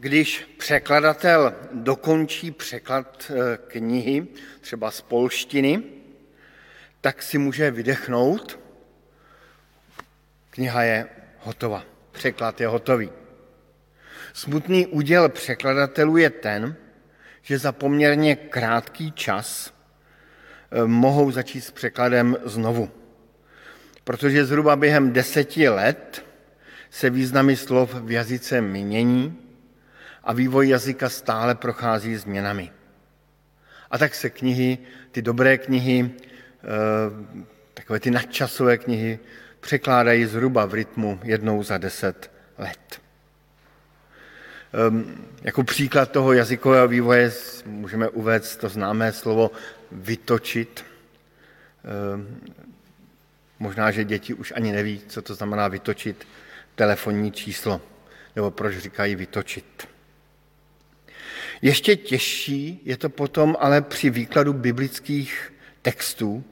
Když překladatel dokončí překlad eh, knihy, třeba z polštiny, tak si může vydechnout. Kniha je hotova, překlad je hotový. Smutný úděl překladatelů je ten, že za poměrně krátký čas eh, mohou začít s překladem znovu. Protože zhruba během deseti let se významy slov v jazyce mění a vývoj jazyka stále prochází změnami. A tak se knihy, ty dobré knihy, eh, takové ty nadčasové knihy, překládají zhruba v rytmu jednou za deset let. Ehm, jako příklad toho jazykového vývoje můžeme uvést to známé slovo vytočit. Ehm, možná, že děti už ani neví, co to znamená vytočit telefonní číslo, nebo proč říkají vytočit. Ještě těžší je to potom ale při výkladu biblických textů,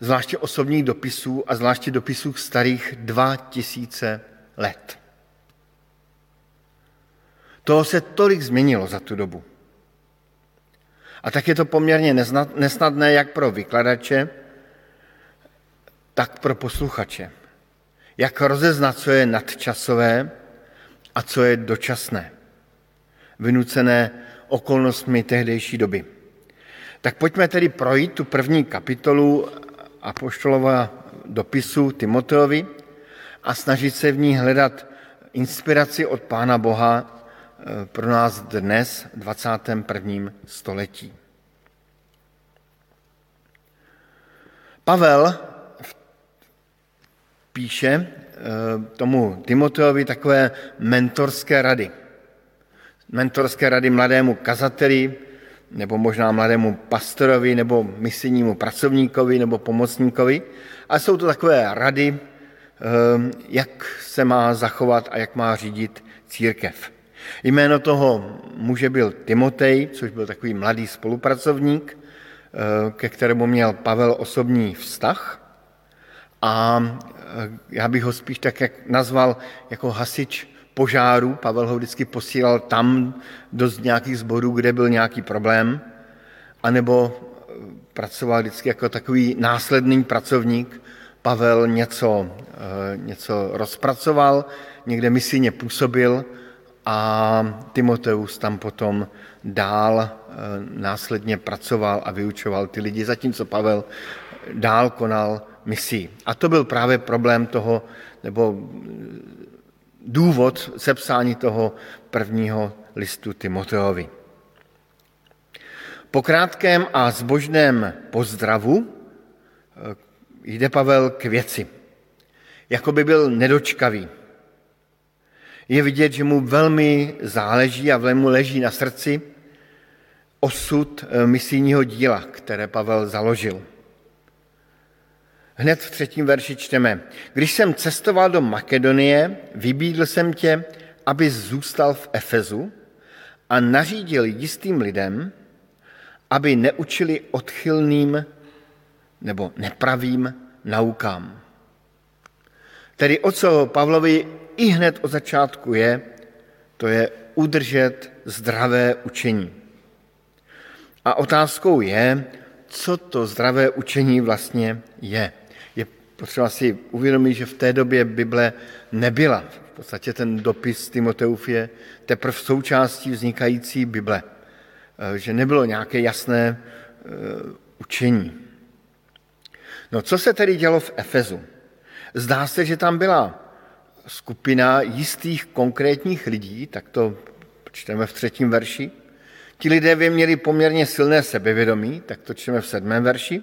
zvláště osobních dopisů a zvláště dopisů starých dva tisíce let. Toho se tolik změnilo za tu dobu. A tak je to poměrně nesnadné jak pro vykladače, tak pro posluchače. Jak rozeznat, co je nadčasové a co je dočasné, vynucené okolnostmi tehdejší doby. Tak pojďme tedy projít tu první kapitolu Apoštolova dopisu Timoteovi a snažit se v ní hledat inspiraci od Pána Boha Eh, pro nás dnes, v 21. století. Pavel píše eh, tomu Timoteovi takové mentorské rady. Mentorské rady mladému kazateli, nebo možná mladému pastorovi, nebo misijnímu pracovníkovi, nebo pomocníkovi. A jsou to takové rady, eh, jak se má zachovat a jak má řídit církev. Jméno toho muže byl Timotej, což byl takový mladý spolupracovník, eh, ke kterému měl Pavel osobní vztah. A eh, já bych ho spíš tak jak nazval jako hasič požáru. Pavel ho vždycky posílal tam do nějakých zborů, kde byl nějaký problém, anebo eh, pracoval vždycky jako takový následný pracovník. Pavel něco, něco rozpracoval, někde misijně působil a Timoteus tam potom dál eh, následně pracoval a vyučoval ty lidi, zatímco Pavel dál konal misí. A to byl právě problém toho, nebo eh, důvod sepsání toho prvního listu Timoteovi. Po krátkém a zbožném pozdravu eh, jde Pavel k věci. Jako by byl nedočkavý je vidět, že mu velmi záleží a velmi leží na srdci osud eh, misijního díla, které Pavel založil. Hned v třetím verši čteme. Když jsem cestoval do Makedonie, vybídl jsem tě, aby zůstal v Efezu a nařídil jistým lidem, aby neučili odchylným nebo nepravým naukám. Tedy o co Pavlovi i hned od začátku je, to je udržet zdravé učení. A otázkou je, co to zdravé učení vlastně je. Je potřeba si uvědomit, že v té době Bible nebyla. V podstatě ten dopis Timoteuf je teprve součástí vznikající Bible. Eh, že nebylo nějaké jasné eh, učení. No co se tedy dělo v Efezu? Zdá se, že tam byla skupina jistých konkrétních lidí, tak to čteme v třetím verši. Ti lidé by měli poměrně silné sebevědomí, tak to čteme v sedmém verši.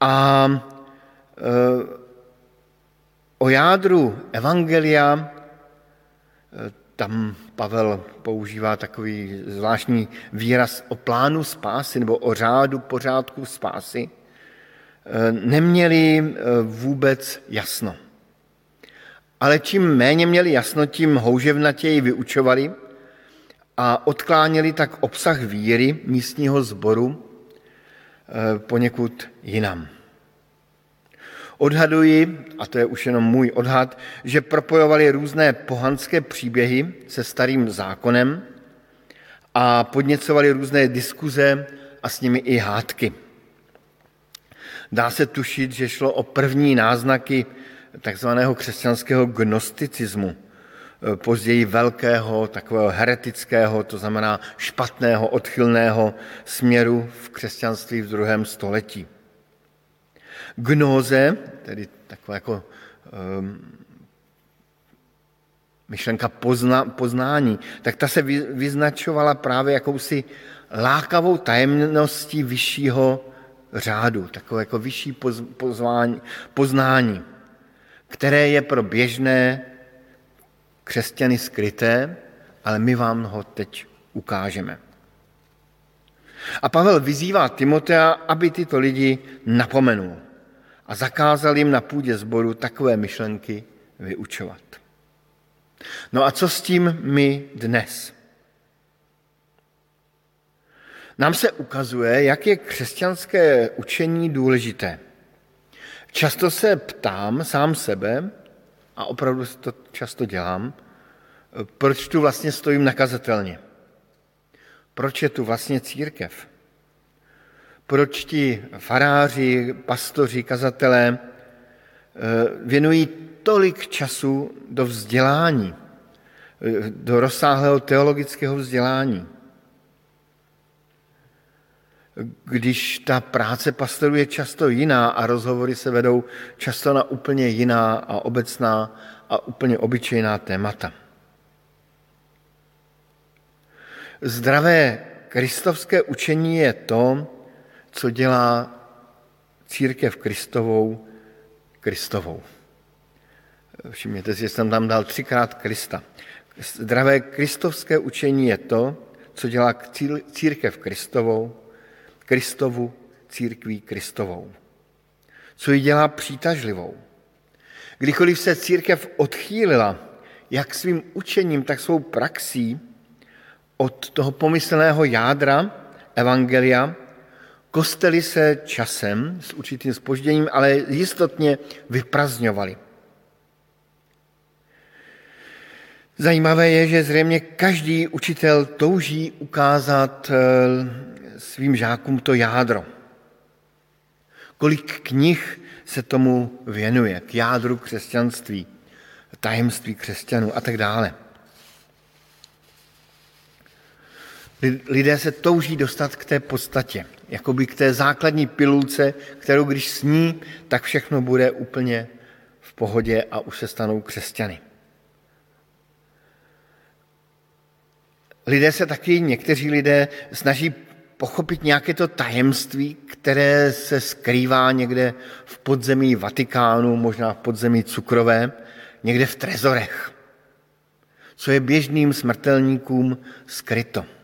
A o jádru Evangelia e, tam Pavel používá takový zvláštní výraz o plánu spásy nebo o řádu pořádku spásy. E, neměli vůbec jasno. Ale čím méně měli jasno, tím houževnatěji vyučovali a odkláněli tak obsah víry místního sboru eh, poněkud jinam. Odhaduji, a to je už jenom můj odhad, že propojovali různé pohanské příběhy se starým zákonem a podněcovali různé diskuze a s nimi i hádky. Dá se tušit, že šlo o první náznaky takzvaného křesťanského gnosticismu, později velkého, takového heretického, to znamená špatného, odchylného směru v křesťanství v druhém století. Gnóze, tedy taková jako um, myšlenka pozna, poznání, tak ta se vyznačovala právě jakousi lákavou tajemností vyššího řádu, takové jako vyšší poz, pozvání, poznání, které je pro běžné křesťany skryté, ale my vám ho teď ukážeme. A Pavel vyzývá Timotea, aby tyto lidi napomenul a zakázal jim na půdě zboru takové myšlenky vyučovat. No a co s tím my dnes? Nám se ukazuje, jak je křesťanské učení důležité. Často se ptám sám sebe, a opravdu to často dělám, proč tu vlastně stojím nakazatelně. Proč je tu vlastně církev? Proč ti faráři, pastoři, kazatelé eh, věnují tolik času do vzdělání, eh, do rozsáhlého teologického vzdělání? Když ta práce pastorů je často jiná a rozhovory se vedou často na úplně jiná a obecná a úplně obyčejná témata. Zdravé kristovské učení je to, co dělá církev Kristovou Kristovou. Všimněte si, že jsem tam dal třikrát Krista. Zdravé kristovské učení je to, co dělá církev Kristovou, Kristovu církví Kristovou. Co ji dělá přitažlivou. Kdykoliv se církev odchýlila, jak svým učením, tak svou praxí, od toho pomyslného jádra Evangelia, kostely se časem s určitým spožděním, ale jistotně vyprazňovaly. Zajímavé je, že zřejmě každý učitel touží ukázat eh, svým žákům to jádro. Kolik knih se tomu věnuje, k jádru křesťanství, tajemství křesťanů a tak dále. Lidé se touží dostat k té podstatě, jakoby k té základní pilulce, kterou když sní, tak všechno bude úplně v pohodě a už se stanou křesťany. Lidé se taky, někteří lidé snaží pochopit nějaké to tajemství, které se skrývá někde v podzemí Vatikánu, možná v podzemí cukrové, někde v trezorech, co je běžným smrtelníkům skryto.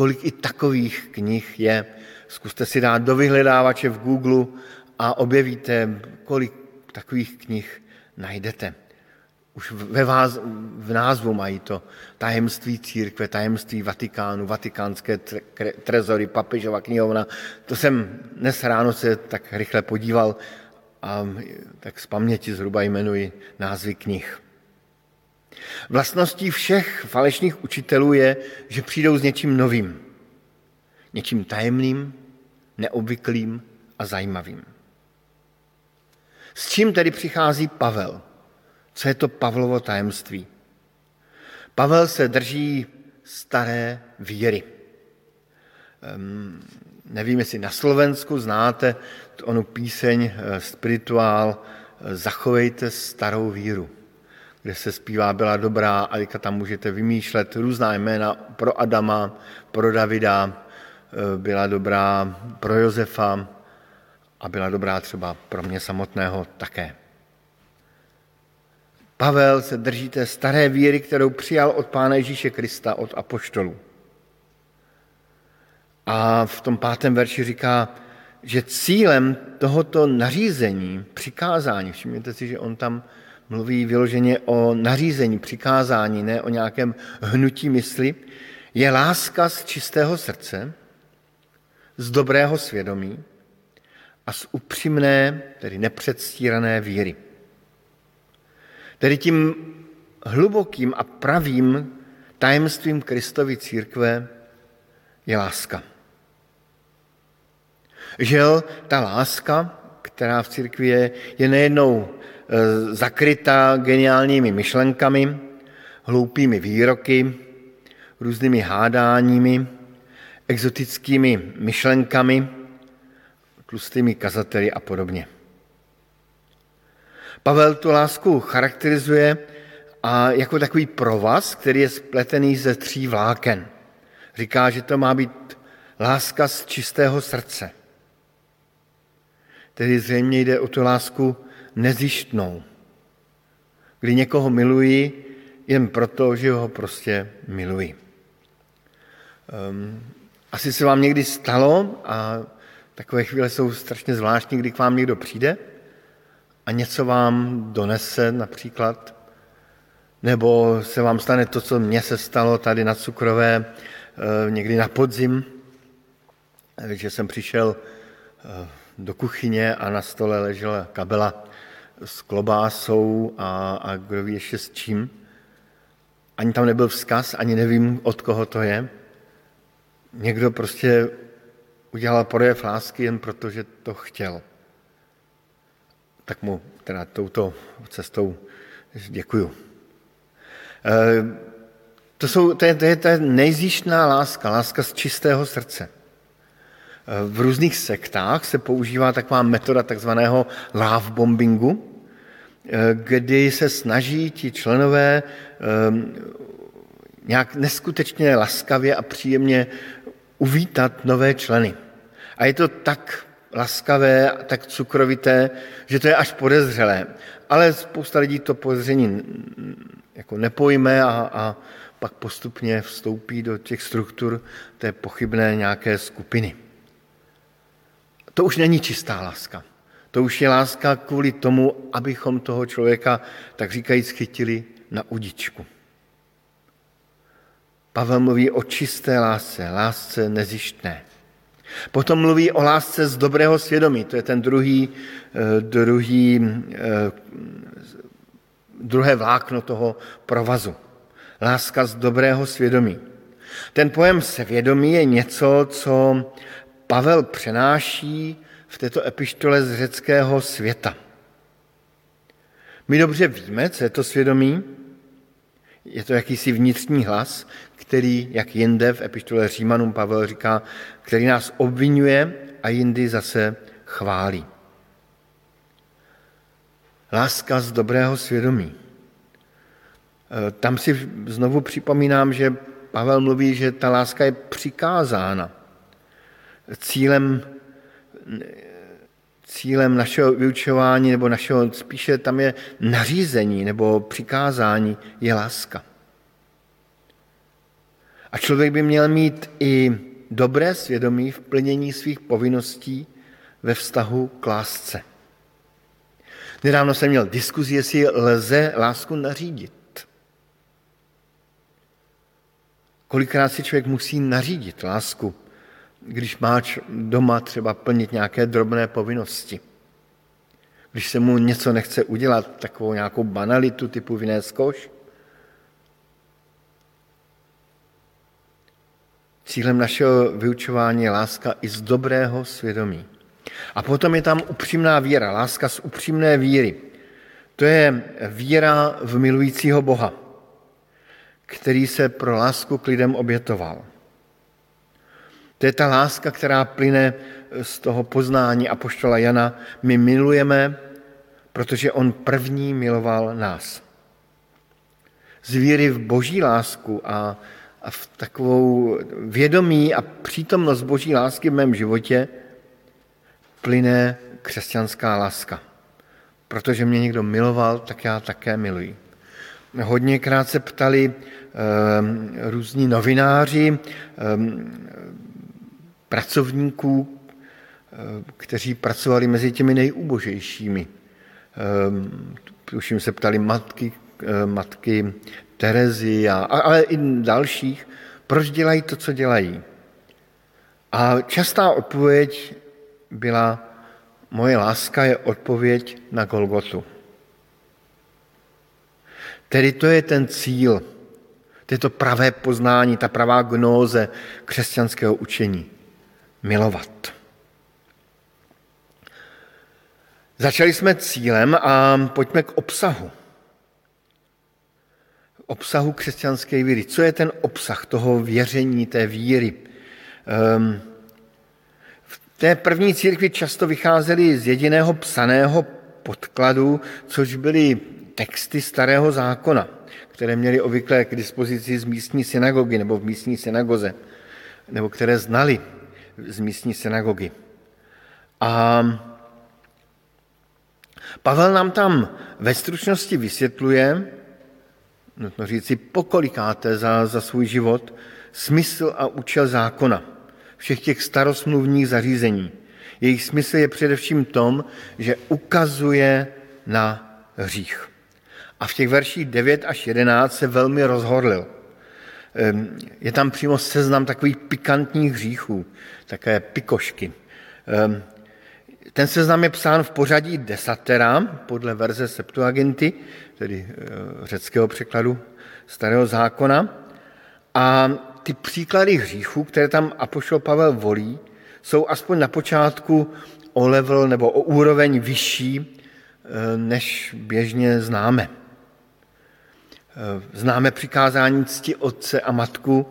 Kolik i takových knih je. Zkuste si dát do vyhledávače v Google a objevíte, kolik takových knih najdete. Už ve vás, v názvu mají to tajemství církve, tajemství Vatikánu, vatikánské trezory, papežova knihovna. To jsem dnes ráno se tak rychle podíval a tak z paměti zhruba jmenuji názvy knih. Vlastností všech falešných učitelů je, že přijdou s něčím novým, něčím tajemným, neobvyklým a zajímavým. S čím tedy přichází Pavel? Co je to Pavlovo tajemství? Pavel se drží staré víry. Um, nevím, jestli na Slovensku znáte onu píseň eh, spirituál eh, Zachovejte starou víru kde se zpívá Byla dobrá a tam můžete vymýšlet různá jména pro Adama, pro Davida, eh, byla dobrá pro Josefa a byla dobrá třeba pro mě samotného také. Pavel se drží té staré víry, kterou přijal od Pána Ježíše Krista, od apoštolů. A v tom pátém verši říká, že cílem tohoto nařízení, přikázání, všimněte si, že on tam mluví vyloženě o nařízení, přikázání, ne o nějakém hnutí mysli, je láska z čistého srdce, z dobrého svědomí a z upřímné, tedy nepředstírané víry. Tedy tím hlubokým a pravým tajemstvím Kristovy církve je láska. Žel, ta láska, která v církvi je, je nejednou e, zakrytá geniálními myšlenkami, hloupými výroky, různými hádáními, exotickými myšlenkami, tlustými kazateli a podobně. Pavel tu lásku charakterizuje a jako takový provaz, který je spletený ze tří vláken. Říká, že to má být láska z čistého srdce. Tedy zřejmě jde o tu lásku nezištnou, kdy někoho miluji jen proto, že ho prostě miluji. Um, asi se vám někdy stalo, a takové chvíle jsou strašně zvláštní, kdy k vám někdo přijde a něco vám donese například, nebo se vám stane to, co mně se stalo tady na Cukrové eh, někdy na podzim, že jsem přišel eh, do kuchyně a na stole ležela kabela s klobásou a, a kdo ví ještě s čím. Ani tam nebyl vzkaz, ani nevím, od koho to je. Někdo prostě udělal projev lásky jen proto, že to chtěl. Tak mu teda touto cestou děkuju. Eh, to, jsou, to, je, to je ta nejzjištná láska, láska z čistého srdce. Eh, v různých sektách se používá taková metoda takzvaného love bombingu, eh, kdy se snaží ti členové nějak neskutečně laskavě a příjemně uvítat nové členy. A je to tak laskavé, tak cukrovité, že to je až podezřelé. Ale spousta lidí to podezření jako nepojme a, a pak postupně vstoupí do těch struktur té pochybné nějaké skupiny. To už není čistá láska. To už je láska kvůli tomu, abychom toho člověka, tak říkajíc, chytili na udičku. Pavel mluví o čisté lásce, lásce nezištné. Potom mluví o lásce z dobrého svědomí, to je ten druhý, eh, druhý, eh, druhé vlákno toho provazu. Láska z dobrého svědomí. Ten pojem svědomí je něco, co Pavel přenáší v této epištole z řeckého světa. My dobře víme, co je to svědomí. Je to jakýsi vnitřní hlas, který, jak jinde v epištole Římanům Pavel říká, který nás obvinuje a jindy zase chválí. Láska z dobrého svědomí. E, tam si znovu připomínám, že Pavel mluví, že ta láska je přikázána. Cílem, cílem našeho vyučování, nebo našeho, spíše tam je nařízení nebo přikázání, je láska. A člověk by měl mít i dobré svědomí v plnění svých povinností ve vztahu k lásce. Nedávno jsem měl diskuzi, jestli lze lásku nařídit. Kolikrát si člověk musí nařídit lásku, když máš doma třeba plnit nějaké drobné povinnosti. Když se mu něco nechce udělat, takovou nějakou banalitu typu vynést koš, Cílem našeho vyučování je láska i z dobrého svědomí. A potom je tam upřímná víra, láska z upřímné víry. To je víra v milujícího Boha, který se pro lásku k lidem obětoval. To je ta láska, která plyne z toho poznání Apoštola Jana. My milujeme, protože on první miloval nás. Z víry v boží lásku a a v takovou vědomí a přítomnost boží lásky v mém životě plyne křesťanská láska. Protože mě někdo miloval, tak já také miluji. Hodněkrát se ptali um, různí novináři, um, pracovníků, kteří pracovali mezi těmi nejúbožejšími. Um, už jim se ptali matky, matky Terezy, a, ale i dalších, proč dělají to, co dělají. A častá odpověď byla, Moje láska je odpověď na Golgotu. Tedy to je ten cíl, to je to pravé poznání, ta pravá gnóze křesťanského učení. Milovat. Začali jsme cílem a pojďme k obsahu. Obsahu křesťanské víry. Co je ten obsah toho věření, té víry? Um, v té první církvi často vycházeli z jediného psaného podkladu, což byly texty starého zákona, které měli obvykle k dispozici z místní synagogy nebo v místní synagoze, nebo které znali z místní synagogy. A Pavel nám tam ve stručnosti vysvětluje, nutno říci, pokolikáte za, za svůj život, smysl a účel zákona, všech těch starosmluvních zařízení. Jejich smysl je především tom, že ukazuje na hřích. A v těch verších 9 až 11 se velmi rozhorlil. Je tam přímo seznam takových pikantních hříchů, také pikošky. Ten seznam je psán v pořadí desatera, podle verze Septuaginty, tedy eh, řeckého překladu starého zákona. A ty příklady hříchů, které tam Apoštol Pavel volí, jsou aspoň na počátku o level nebo o úroveň vyšší, eh, než běžně známe. Eh, známe přikázání cti otce a matku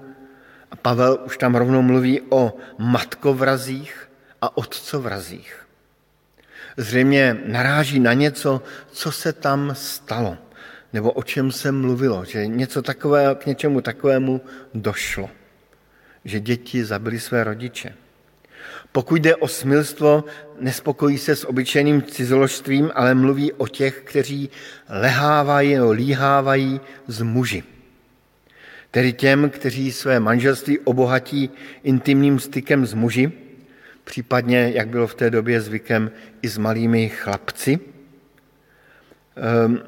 a Pavel už tam rovnou mluví o matkovrazích a otcovrazích. Zřejmě naráží na něco, co se tam stalo, nebo o čem se mluvilo, že něco takové, k něčemu takovému došlo, že děti zabili své rodiče. Pokud jde o smilstvo, nespokojí se s obyčejným cizoložstvím, ale mluví o těch, kteří lehávají nebo líhávají z muži. Tedy těm, kteří své manželství obohatí intimním stykem s muži, případně, jak bylo v té době zvykem, i s malými chlapci. Ehm,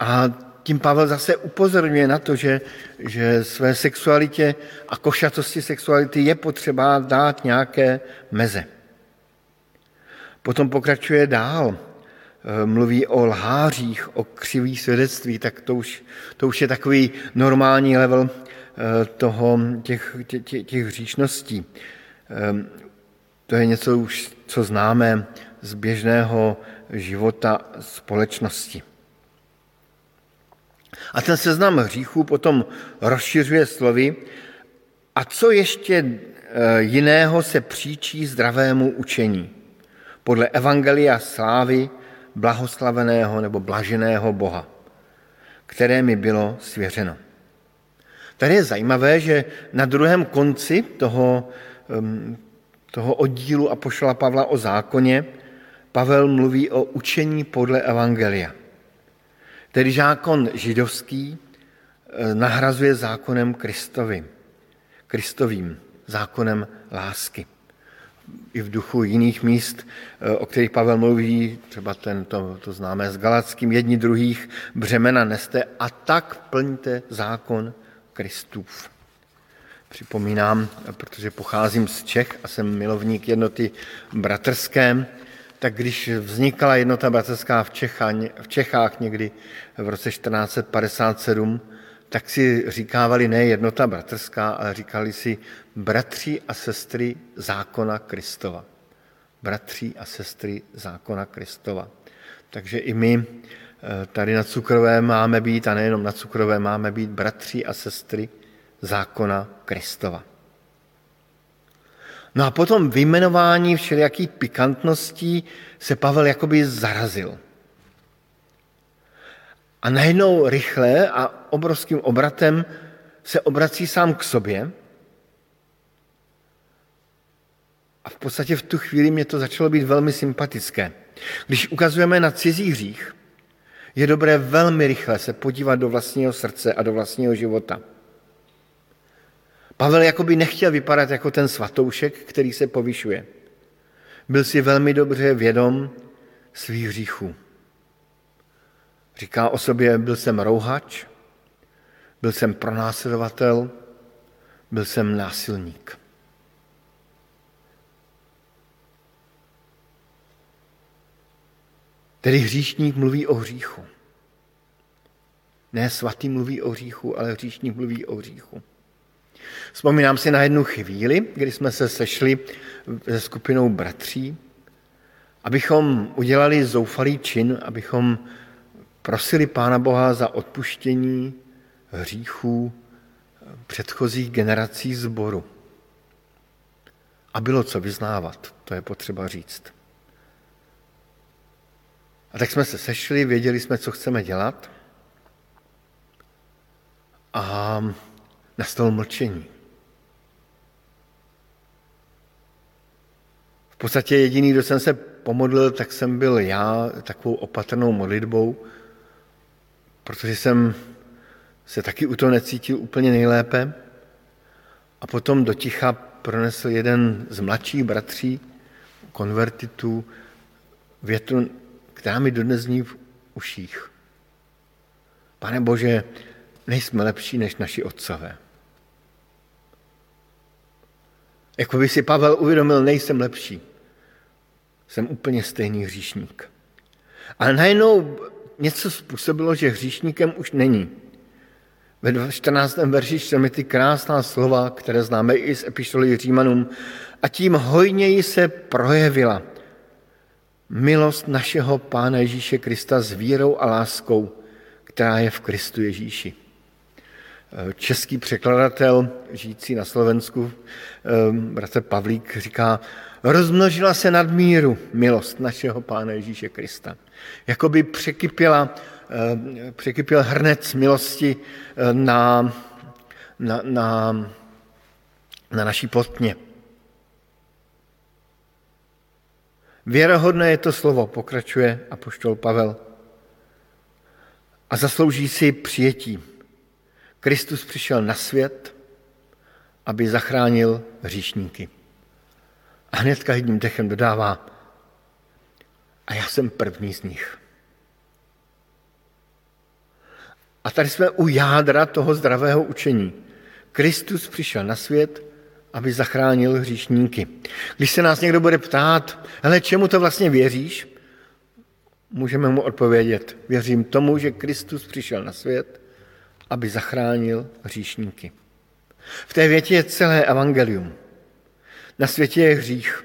a tím Pavel zase upozorňuje na to, že, že své sexualitě a košatosti sexuality je potřeba dát nějaké meze. Potom pokračuje dál, e, mluví o lhářích, o křivých svědectví, tak to už, to už je takový normální level e, toho, těch, těch, těch hříšností. E, to je něco už, co známe z běžného života společnosti. A ten seznam hříchů potom rozšiřuje slovy, a co ještě eh, jiného se příčí zdravému učení? Podle Evangelia slávy blahoslaveného nebo blaženého Boha, které mi bylo svěřeno. Tady je zajímavé, že na druhém konci toho, toho oddílu Apoštola Pavla o zákoně Pavel mluví o učení podle Evangelia. Tedy zákon židovský eh, nahrazuje zákonem Kristovým, Kristovým, zákonem lásky. I v duchu jiných míst, eh, o kterých Pavel mluví, třeba ten, to, to známe s Galackým, jedni druhých břemena neste a tak plňte zákon Kristův. Připomínám, protože pocházím z Čech a jsem milovník jednoty bratrské, tak když vznikala jednota bratrská v, v Čechách někdy v roce 1457, tak si říkávali ne jednota bratrská, ale říkali si bratři a sestry zákona Kristova. Bratři a sestry zákona Kristova. Takže i my eh, tady na Cukrové máme být, a nejenom na Cukrové, máme být bratři a sestry zákona Kristova. No a potom vyjmenování všelijakých pikantností se Pavel jakoby zarazil. A najednou rychle a obrovským obratem se obrací sám k sobě. A v podstatě v tu chvíli mě to začalo být velmi sympatické. Když ukazujeme na cizí hřích, je dobré velmi rychle se podívat do vlastního srdce a do vlastního života. Pavel jakoby nechtěl vypadat jako ten svatoušek, který se povyšuje. Byl si velmi dobře vědom svých hříchů. Říká o sobě, byl jsem rouhač, byl jsem pronásledovatel, byl jsem násilník. Tedy hříšník mluví o hříchu. Ne svatý mluví o hříchu, ale hříšník mluví o hříchu. Vzpomínám si na jednu chvíli, kdy jsme se sešli se skupinou bratří, abychom udělali zoufalý čin, abychom prosili Pána Boha za odpuštění hříchů předchozích generací zboru. A bylo co vyznávat, to je potřeba říct. A tak jsme se sešli, věděli jsme, co chceme dělat a nastalo mlčení. V podstatě jediný, kdo jsem se pomodlil, tak jsem byl já takovou opatrnou modlitbou, protože jsem se taky u toho necítil úplně nejlépe. A potom do ticha pronesl jeden z mladších bratří, konvertitů, větu, která mi dodnes zní v uších. Pane Bože, nejsme lepší než naši otcové. Jako by si Pavel uvědomil, nejsem lepší. Jsem úplně stejný hříšník. Ale najednou něco způsobilo, že hříšníkem už není. Ve 14. verši čteme ty krásná slova, které známe i z epištoly Římanům. A tím hojněji se projevila milost našeho Pána Ježíše Krista s vírou a láskou, která je v Kristu Ježíši. Český překladatel, žijící na Slovensku, bratr Pavlík, říká, rozmnožila se nad míru milost našeho Pána Ježíše Krista. Jakoby překypěla Eh, překypěl hrnec milosti eh, na, na, na, na naší potně. Věrohodné je to slovo, pokračuje apoštol Pavel. A zaslouží si přijetí. Kristus přišel na svět, aby zachránil hříšníky. A hnedka jedním dechem dodává, a já jsem první z nich. A tady jsme u jádra toho zdravého učení. Kristus přišel na svět, aby zachránil hříšníky. Když se nás někdo bude ptát, ale čemu to vlastně věříš, můžeme mu odpovědět, věřím tomu, že Kristus přišel na svět, aby zachránil hříšníky. V té větě je celé evangelium. Na světě je hřích.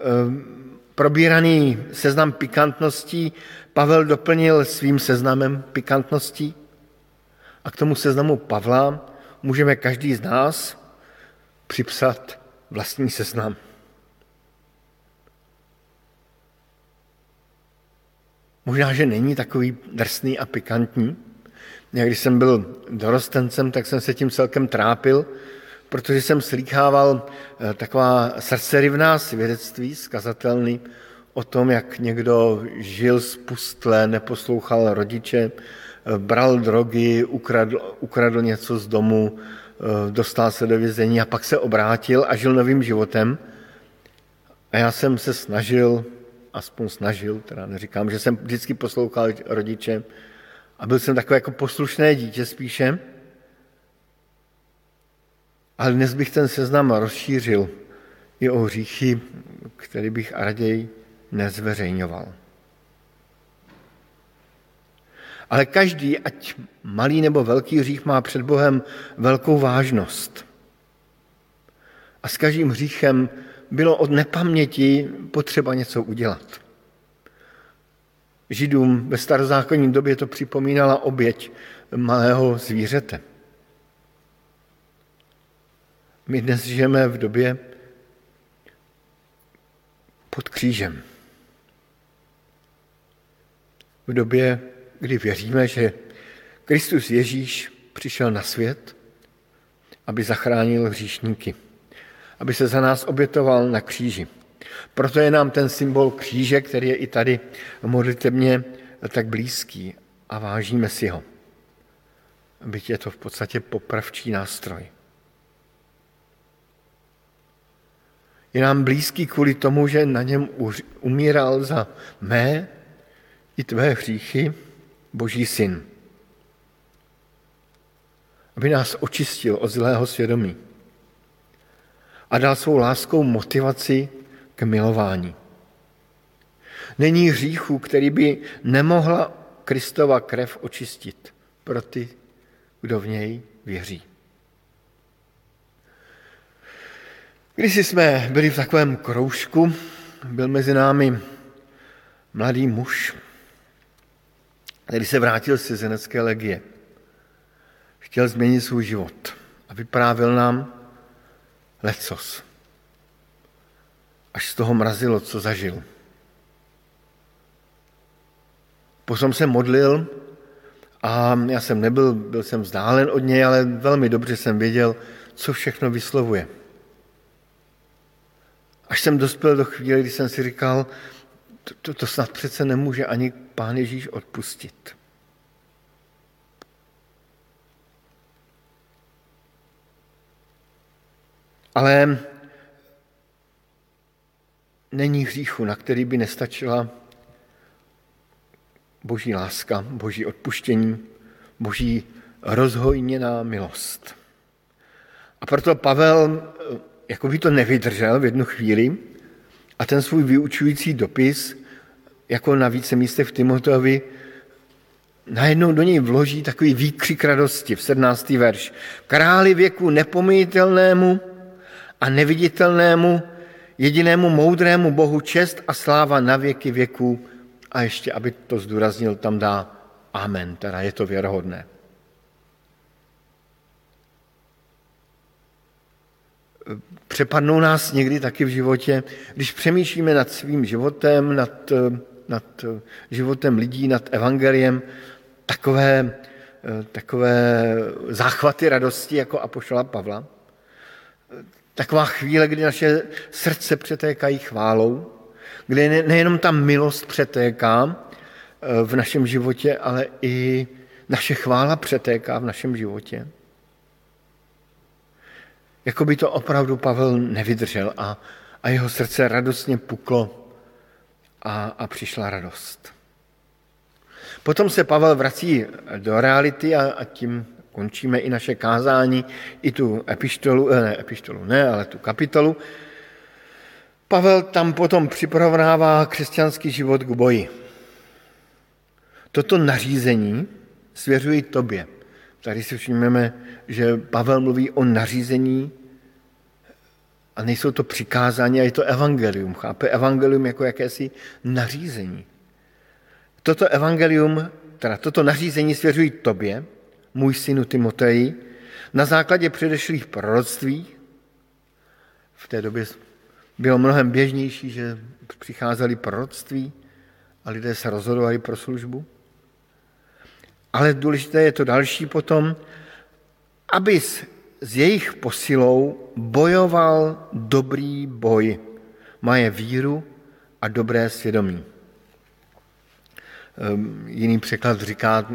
Ehm, probíraný seznam pikantností Pavel doplnil svým seznamem pikantností a k tomu seznamu Pavla můžeme každý z nás připsat vlastní seznam. Možná, že není takový drsný a pikantní. Já když jsem byl dorostencem, tak jsem se tím celkem trápil, protože jsem slýchával eh, taková srdcerivná svědectví, skazatelný, o tom, jak někdo žil spustle, neposlouchal rodiče, eh, bral drogy, ukradl, ukradl něco z domu, eh, dostal se do vězení a pak se obrátil a žil novým životem. A já jsem se snažil, aspoň snažil, teda neříkám, že jsem vždycky poslouchal rodiče a byl jsem takové jako poslušné dítě spíše, ale dnes bych ten seznam rozšířil i o hříchy, který bych raději nezveřejňoval. Ale každý, ať malý nebo velký hřích, má před Bohem velkou vážnost. A s každým hříchem bylo od nepaměti potřeba něco udělat. Židům ve starozákonní době to připomínala oběť malého zvířete. My dnes žijeme v době pod křížem. v době, kdy věříme, že Kristus Ježíš přišel na svět, aby zachránil hříšníky, aby se za nás obětoval na kříži. Proto je nám ten symbol kříže, který je i tady modlitebně tak blízký a vážíme si ho. Byť je to v podstatě popravčí nástroj. Je nám blízký kvůli tomu, že na něm umíral za mé i tvé hříchy, Boží syn, aby nás očistil od zlého svědomí a dal svou láskou motivaci k milování. Není hříchu, který by nemohla Kristova krev očistit pro ty, kdo v něj věří. Když jsme byli v takovém kroužku, byl mezi námi mladý muž, který se vrátil z cizinecké legie. Chtěl změnit svůj život a vyprávěl nám lecos. Až z toho mrazilo, co zažil. Potom se modlil a já jsem nebyl, byl jsem vzdálen od něj, ale velmi dobře jsem věděl, co všechno vyslovuje. Až jsem dospěl do chvíle, kdy jsem si říkal, to, to, to snad přece nemůže ani Pán Ježíš odpustit. Ale není hříchu, na který by nestačila boží láska, boží odpuštění, boží rozhojněná milost. A proto Pavel jako by to nevydržel v jednu chvíli a ten svůj vyučující dopis, jako na více místech v Timoteovi, najednou do něj vloží takový výkřik radosti v 17. verš. Králi věku nepomítelnému a neviditelnému, jedinému moudrému Bohu čest a sláva na věky věků. A ještě, aby to zdůraznil, tam dá amen, teda je to věrohodné. přepadnou nás někdy taky v životě, když přemýšlíme nad svým životem, nad, nad životem lidí, nad evangeliem, takové, takové záchvaty radosti jako apoštola Pavla. Taková chvíle, kdy naše srdce přetékají chválou, kdy nejenom ta milost přetéká eh, v našem životě, ale i naše chvála přetéká v našem životě. Jako by to opravdu Pavel nevydržel a, a jeho srdce radostně puklo a, a přišla radost. Potom se Pavel vrací do reality a, a tím končíme i naše kázání, i tu epištolu, eh, ne, epištolu ne, ale tu kapitolu. Pavel tam potom připravnává křesťanský život k boji. Toto nařízení svěřuji tobě. Tady si všimneme, že Pavel mluví o nařízení a nejsou to přikázání, a je to evangelium. Chápe evangelium jako jakési nařízení. Toto evangelium, teda toto nařízení svěřují tobě, můj synu Timoteji, na základě předešlých proroctví. V té době bylo mnohem běžnější, že přicházely proroctví a lidé se rozhodovali pro službu. Ale důležité je to další potom, abys s jejich posilou bojoval dobrý boj, maje víru a dobré svědomí. Ehm, jiný překlad říká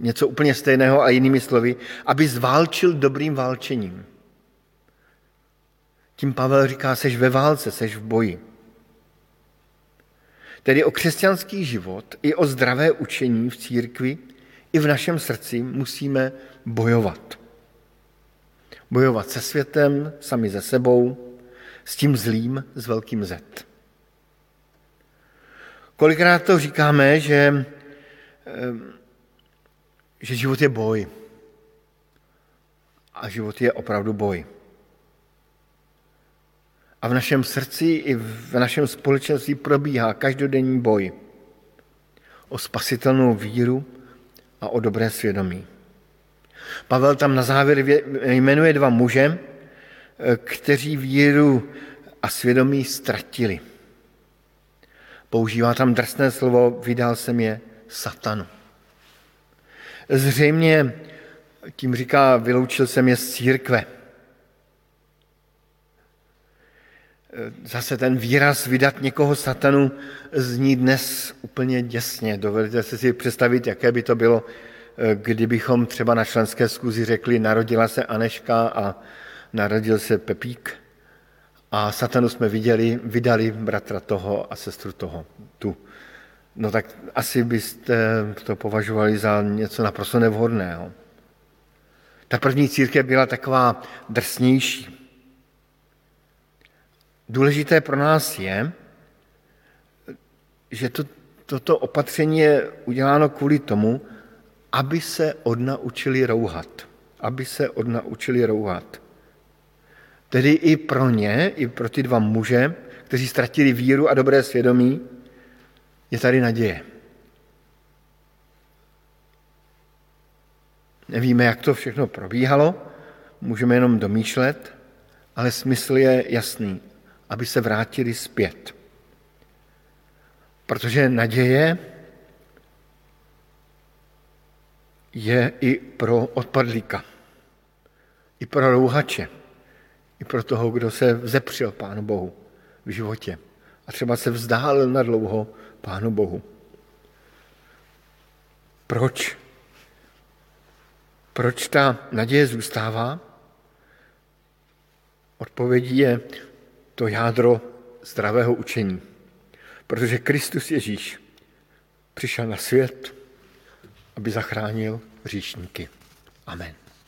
něco úplně stejného a jinými slovy, aby zválčil dobrým válčením. Tím Pavel říká, seš ve válce, seš v boji. Tedy o křesťanský život i o zdravé učení v církvi i v našem srdci musíme bojovat. Bojovat se světem, sami ze sebou, s tím zlým, s velkým Z. Kolikrát to říkáme, že, že život je boj. A život je opravdu boj. A v našem srdci i v našem společenství probíhá každodenní boj o spasitelnou víru a o dobré svědomí. Pavel tam na závěr jmenuje dva muže, kteří víru a svědomí ztratili. Používá tam drsné slovo, vydal jsem je satanu. Zřejmě tím říká, vyloučil jsem je z církve. Zase ten výraz vydat někoho satanu zní dnes úplně děsně. Dovedete si představit, jaké by to bylo, kdybychom třeba na členské zkuzi řekli, narodila se Aneška a narodil se Pepík a satanu jsme viděli, vydali bratra toho a sestru toho, tu. No tak asi byste to považovali za něco naprosto nevhodného. Ta první církev byla taková drsnější. Důležité pro nás je, že to, toto opatření je uděláno kvůli tomu, aby se odnaučili rouhat. Aby se odnaučili rouhat. Tedy i pro ně, i pro ty dva muže, kteří ztratili víru a dobré svědomí, je tady naděje. Nevíme, jak to všechno probíhalo, můžeme jenom domýšlet, ale smysl je jasný, aby se vrátili zpět. Protože naděje je i pro odpadlíka, i pro rouhače, i pro toho, kdo se vzepřel Pánu Bohu v životě a třeba se vzdálil na dlouho Pánu Bohu. Proč? Proč ta naděje zůstává? Odpovědí je to jádro zdravého učení. Protože Kristus Ježíš přišel na svět, aby zachránil říšníky. Amen.